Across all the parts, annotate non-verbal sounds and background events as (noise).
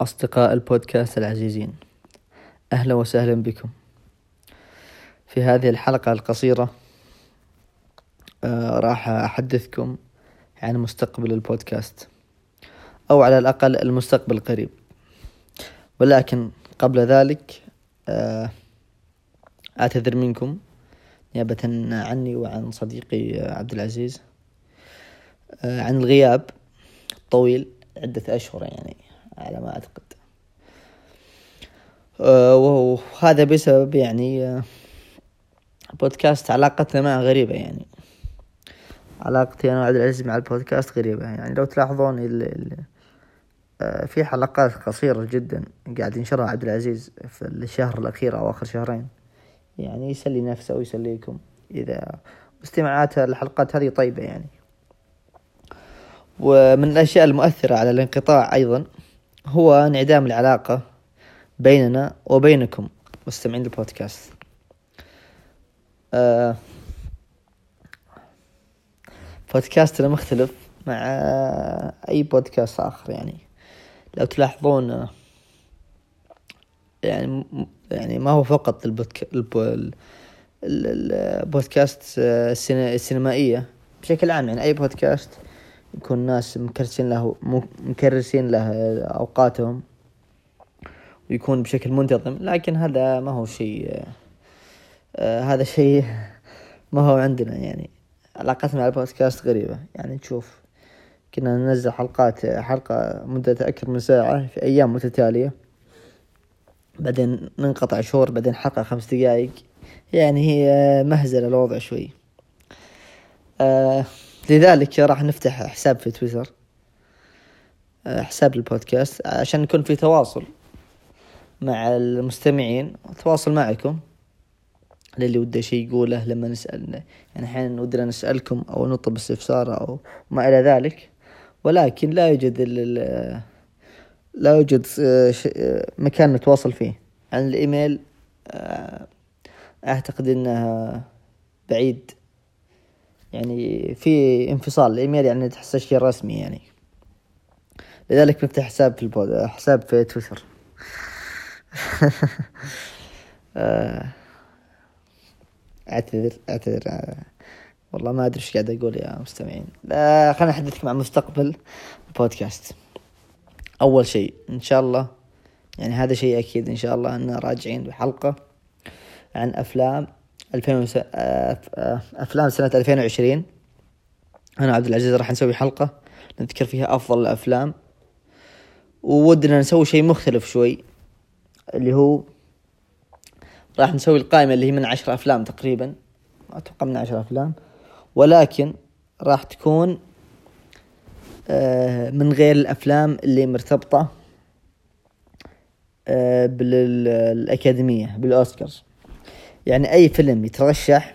أصدقاء البودكاست العزيزين أهلا وسهلا بكم. في هذه الحلقة القصيرة آه راح أحدثكم عن مستقبل البودكاست أو على الأقل المستقبل القريب. ولكن قبل ذلك آه أعتذر منكم نيابة عني وعن صديقي عبد العزيز آه عن الغياب الطويل عدة أشهر يعني. على ما أعتقد. آه، وهذا بسبب يعني آه، بودكاست علاقتنا معه غريبة يعني. علاقتي أنا وعبد العزيز مع البودكاست غريبة يعني. لو تلاحظون ال ال آه، في حلقات قصيرة جدا قاعد ينشرها عبد العزيز في الشهر الأخير أو آخر شهرين. يعني يسلي نفسه ويسليكم إذا استماعات الحلقات هذه طيبة يعني. ومن الأشياء المؤثرة على الانقطاع أيضا هو انعدام العلاقة بيننا وبينكم مستمعين البودكاست. آه بودكاستنا مختلف مع أي بودكاست آخر يعني. لو تلاحظون آه، يعني يعني ما هو فقط البودك... البودكاست آه، السينمائية بشكل عام يعني أي بودكاست يكون الناس مكرسين له مكرسين له أوقاتهم ويكون بشكل منتظم لكن هذا ما هو شيء آه هذا شيء (laughs) ما هو عندنا يعني. علاقتنا مع البودكاست غريبة. يعني تشوف كنا ننزل حلقات حلقة مدتها أكثر من ساعة في أيام متتالية. بعدين ننقطع شهور بعدين حلقة خمس دقايق. يعني هي مهزلة الوضع شوي. آه لذلك راح نفتح حساب في تويتر آه، حساب البودكاست عشان يكون في تواصل مع المستمعين وتواصل معكم. للي وده شيء يقوله لما نسأل يعني أحيانا ودنا نسألكم أو نطلب استفسار أو ما إلى ذلك. ولكن لا يوجد لا يوجد آه، آه، مكان نتواصل فيه. عن الإيميل أعتقد أنه بعيد. يعني في انفصال الإيميل يعني تحسه شيء رسمي يعني. لذلك نفتح حساب في البود حساب في تويتر. (laughs) آه، أعتذر أعتذر آه، والله ما أدري إيش قاعد أقول يا مستمعين. لا خليني أحدثكم عن مستقبل البودكاست. أول شيء إن شاء الله يعني هذا شيء أكيد إن شاء الله إن راجعين بحلقة عن أفلام 2000 آه، آه، أفلام سنة 2020 أنا عبد العزيز راح نسوي حلقة نذكر فيها أفضل الأفلام. وودنا نسوي شيء مختلف شوي اللي هو راح نسوي القائمة اللي هي من عشر أفلام تقريبا. أتوقع من عشر أفلام. ولكن راح تكون آه، من غير الأفلام اللي مرتبطة بالأكاديمية بالأوسكارز. يعني أي فيلم يترشح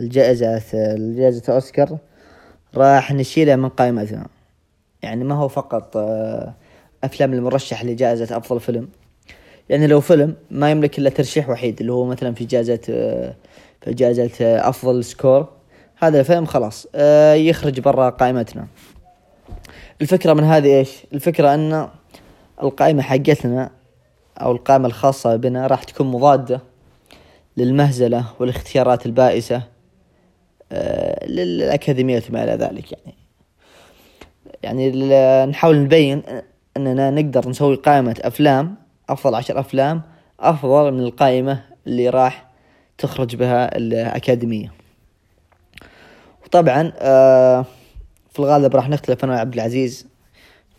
الجائزة الجائزة أوسكار راح نشيله من قائمتنا يعني ما هو فقط آه، أفلام المرشح لجائزة أفضل فيلم. يعني لو فيلم ما يملك إلا ترشيح وحيد اللي هو مثلا في جائزة آه، في جائزة آه، أفضل سكور. هذا الفيلم خلاص يخرج برا قائمتنا الفكرة من هذه إيش؟ الفكرة أن القائمة حقتنا أو القائمة الخاصة بنا راح تكون مضادة للمهزلة والاختيارات البائسة آه، للأكاديميات وما إلى ذلك يعني. يعني نحاول نبين أننا نقدر نسوي قائمة أفلام أفضل عشر أفلام أفضل من القائمة اللي راح تخرج بها الأكاديمية. وطبعا آه، في الغالب راح نختلف أنا وعبد العزيز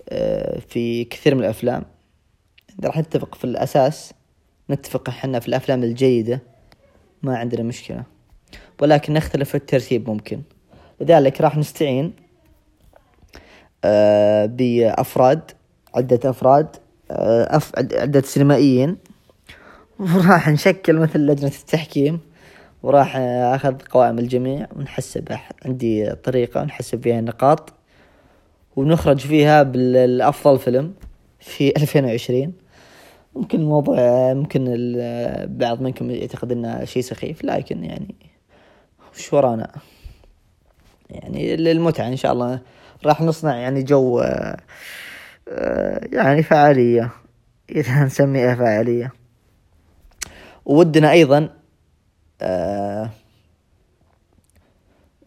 آه، في كثير من الأفلام. راح نتفق في الأساس نتفق إحنا في الأفلام الجيدة. ما عندنا مشكلة. ولكن نختلف في الترتيب ممكن. لذلك راح نستعين آه بأفراد عدة أفراد آه عدة سينمائيين. وراح نشكل مثل لجنة التحكيم. وراح أخذ قوائم الجميع. ونحسب عندي طريقة نحسب فيها النقاط ونخرج فيها بالافضل فيلم في 2020 ممكن الموضوع ممكن بعض منكم يعتقد إنه شيء سخيف لكن يعني وش ورانا؟ يعني للمتعة إن شاء الله راح نصنع يعني جو يعني فعالية إذا (laughs) نسميها فاعلية ودنا أيضا آه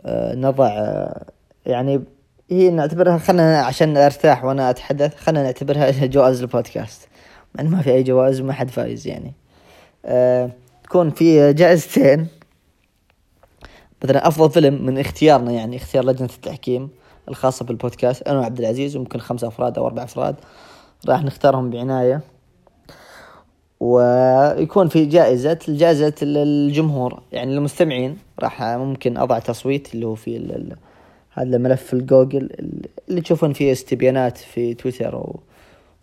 آه نضع آه يعني هي نعتبرها خلنا عشان أرتاح وأنا أتحدث خلنا نعتبرها (laughs) جوائز البودكاست. مع انه ما في أي جوائز وما حد فايز يعني. آه تكون في جائزتين. مثلا أفضل فيلم من اختيارنا يعني اختيار لجنة التحكيم الخاصة بالبودكاست أنا وعبد العزيز وممكن خمسة أفراد أو أربع أفراد. راح نختارهم بعناية. ويكون في جائزة جائزة الجمهور يعني المستمعين. راح ممكن أضع تصويت اللي هو في هذا ملف الجوجل اللي تشوفون فيه استبيانات في تويتر.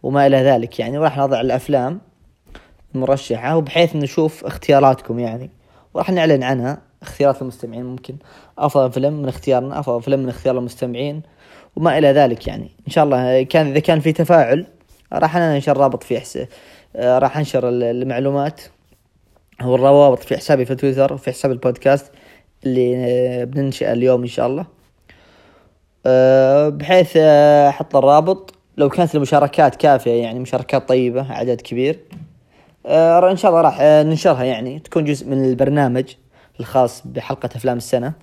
وما إلى ذلك. يعني وراح نضع الأفلام المرشحة وبحيث نشوف اختياراتكم يعني. وراح نعلن عنها اختيارات المستمعين ممكن. أفضل فيلم من اختيارنا أفضل فيلم من اختيار المستمعين وما إلى ذلك يعني. إن شاء الله كان إذا كان في تفاعل راح أنا ننشر رابط في حس... راح أنشر المعلومات أو الروابط في حسابي في تويتر وفي حساب البودكاست اللي بننشئه اليوم إن شاء الله. أه، بحيث أحط الرابط لو كانت المشاركات كافية يعني مشاركات طيبة عدد كبير. أه، إن شاء الله راح ننشرها يعني. تكون جزء من البرنامج الخاص بحلقة أفلام السنة.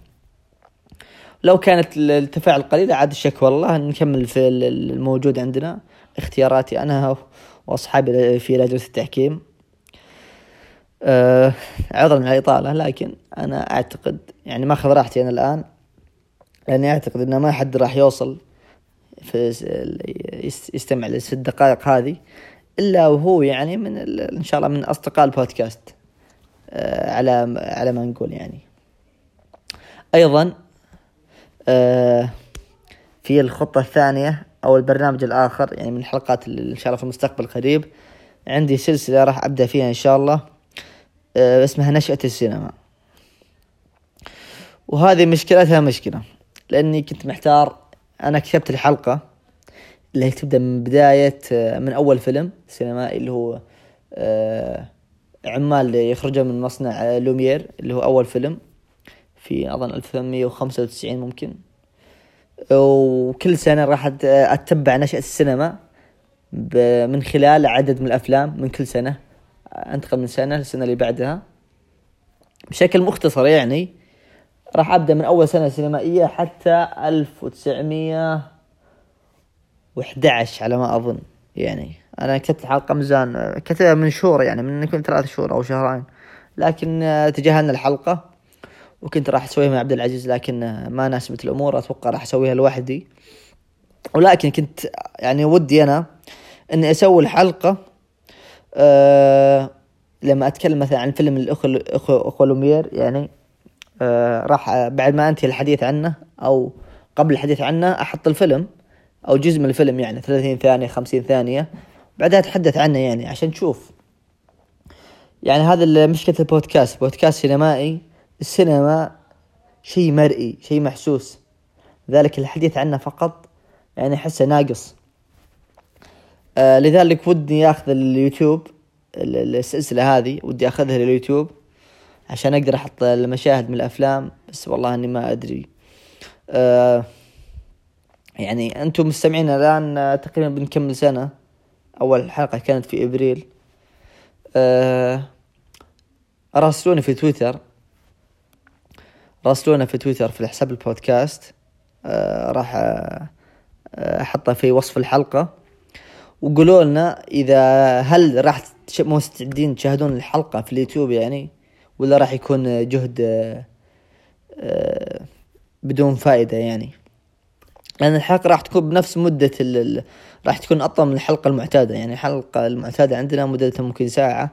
لو كانت التفاعل قليل عاد الشكوى والله نكمل في الموجود عندنا. اختياراتي أنا وأصحابي في لجنة التحكيم. عذرا على الإطالة لكن أنا أعتقد يعني ماخذ راحتي أنا الآن لأني أعتقد إنه ما حد راح يوصل يستمع للست دقائق هذه إلا وهو يعني من إن شاء الله من أصدقاء البودكاست آه، على على ما نقول يعني. أيضا آه، في الخطة الثانية أو البرنامج الآخر يعني من الحلقات إن شاء الله في المستقبل القريب عندي سلسلة راح أبدأ فيها إن شاء الله آه، اسمها نشأة السينما. وهذه مشكلتها مشكلة لأني كنت محتار أنا كتبت الحلقة اللي هي تبدأ من بداية آه، من أول فيلم سينمائي اللي هو آه، عمال يخرجوا من مصنع لومير اللي هو أول فيلم في أظن 1895 ممكن. وكل سنة راح أتبع نشأة السينما من خلال عدد من الأفلام من كل سنة أنتقل من سنة للسنة اللي بعدها. بشكل مختصر يعني راح أبدأ من أول سنة سينمائية حتى 1911 على ما أظن. يعني أنا كتبت الحلقة ميزان كتبها من شهور يعني من يكون ثلاث شهور أو شهرين. لكن تجاهلنا الحلقة وكنت راح أسويها مع عبد العزيز لكن ما ناسبت الأمور. أتوقع راح أسويها لوحدي. ولكن كنت يعني ودي أنا إني أسوي الحلقة أه لما أتكلم مثلا عن فيلم الاخوه الاخوه لومير يعني آه، راح بعد ما أنتهي الحديث عنه أو قبل الحديث عنه أحط الفيلم أو جزء من الفيلم يعني 30 ثانية 50 ثانية بعدها أتحدث عنه يعني عشان تشوف. يعني هذا مشكلة البودكاست. بودكاست سينمائي السينما شيء مرئي شيء محسوس. ذلك الحديث عنه فقط يعني أحسه ناقص. آه لذلك ودي أخذ اليوتيوب السلسلة هذه ودي أخذها لليوتيوب. عشان أقدر أحط المشاهد من الأفلام بس والله إني ما أدري. آه يعني أنتم مستمعين الآن تقريبا بنكمل سنة. أول حلقة كانت في إبريل. آه راسلوني في تويتر. راسلونا في تويتر في حساب البودكاست. آه راح آه، أحطه في وصف الحلقة. وقولوا لنا إذا هل راح مستعدين تشاهدون الحلقة في اليوتيوب يعني؟ ولا راح يكون جهد آه، بدون فائدة يعني. لأن الحلقة راح تكون بنفس مدة ال... راح تكون أطول من الحلقة المعتادة يعني. الحلقة المعتادة عندنا مدتها ممكن ساعة.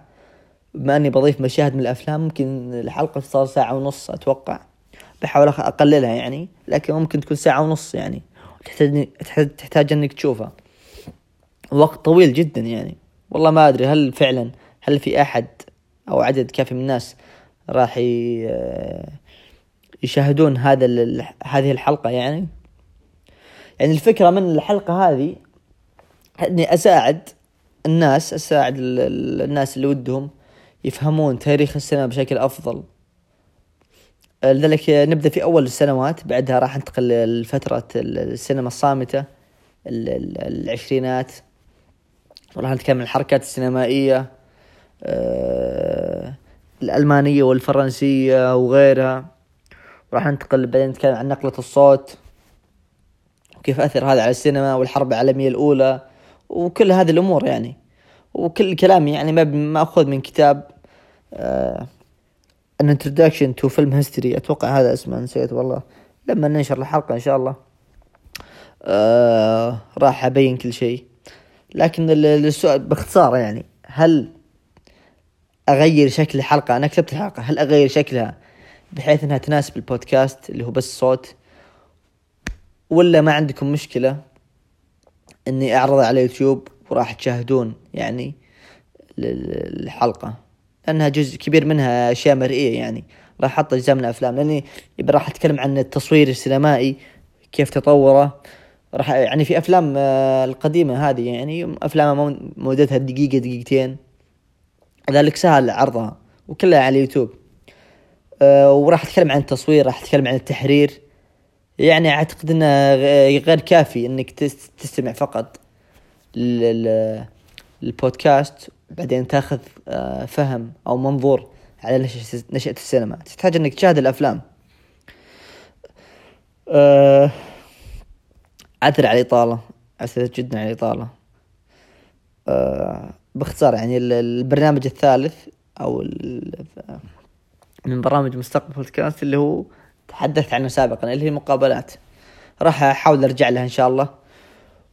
بما أني بضيف مشاهد من الأفلام ممكن الحلقة صار ساعة ونص أتوقع بحاول أقللها يعني. لكن ممكن تكون ساعة ونص يعني. تحتاج تحتاج أنك تشوفها. وقت طويل جدا يعني. والله ما أدري هل فعلا هل في أحد أو عدد كافي من الناس راح يشاهدون هذا هذه الحلقة يعني. يعني الفكرة من الحلقة هذه إني أساعد الناس أساعد الناس اللي ودهم يفهمون تاريخ السينما بشكل أفضل. لذلك نبدأ في أول السنوات بعدها راح ننتقل لفترة السينما الصامتة العشرينات. راح نتكلم عن الحركات السينمائية. آه الألمانية والفرنسية وغيرها. وراح ننتقل بعدين نتكلم عن نقلة الصوت. وكيف أثر هذا على السينما والحرب العالمية الأولى وكل هذه الأمور يعني. وكل الكلام يعني ما ماخذ من كتاب آه an introduction to film history. أتوقع هذا اسمه نسيت والله. لما ننشر الحلقة إن شاء الله. آه راح أبين كل شيء. لكن السؤال باختصار يعني هل أغير شكل الحلقة؟ أنا كتبت الحلقة. هل أغير شكلها بحيث إنها تناسب البودكاست اللي هو بس صوت؟ ولا ما عندكم مشكلة إني اعرضه على يوتيوب وراح تشاهدون يعني الحلقة لأنها جزء كبير منها أشياء مرئية يعني. راح أحط أجزاء من الأفلام. لأني راح أتكلم عن التصوير السينمائي كيف تطوره راح يعني في أفلام آه، القديمة هذه يعني أفلام مدتها دقيقة دقيقتين. ذلك سهل عرضها وكلها على اليوتيوب. آه، وراح أتكلم عن التصوير راح أتكلم عن التحرير. يعني أعتقد إنه غير كافي إنك تستمع فقط للبودكاست بعدين تاخذ آه، فهم أو منظور على نشأة السينما. تحتاج إنك تشاهد الأفلام. أه عثر على الإطالة عثر جدا على الإطالة. أه باختصار يعني البرنامج الثالث أو من برامج مستقبل بودكاست اللي هو تحدثت عنه سابقا اللي هي مقابلات راح أحاول أرجع لها إن شاء الله.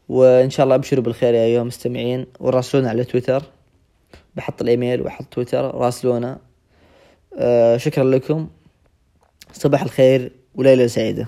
وإن شاء الله أبشروا بالخير يا أيها المستمعين. وراسلونا على تويتر. بحط الإيميل وبحط تويتر. راسلونا. آه شكرا لكم. صباح الخير وليلة سعيدة.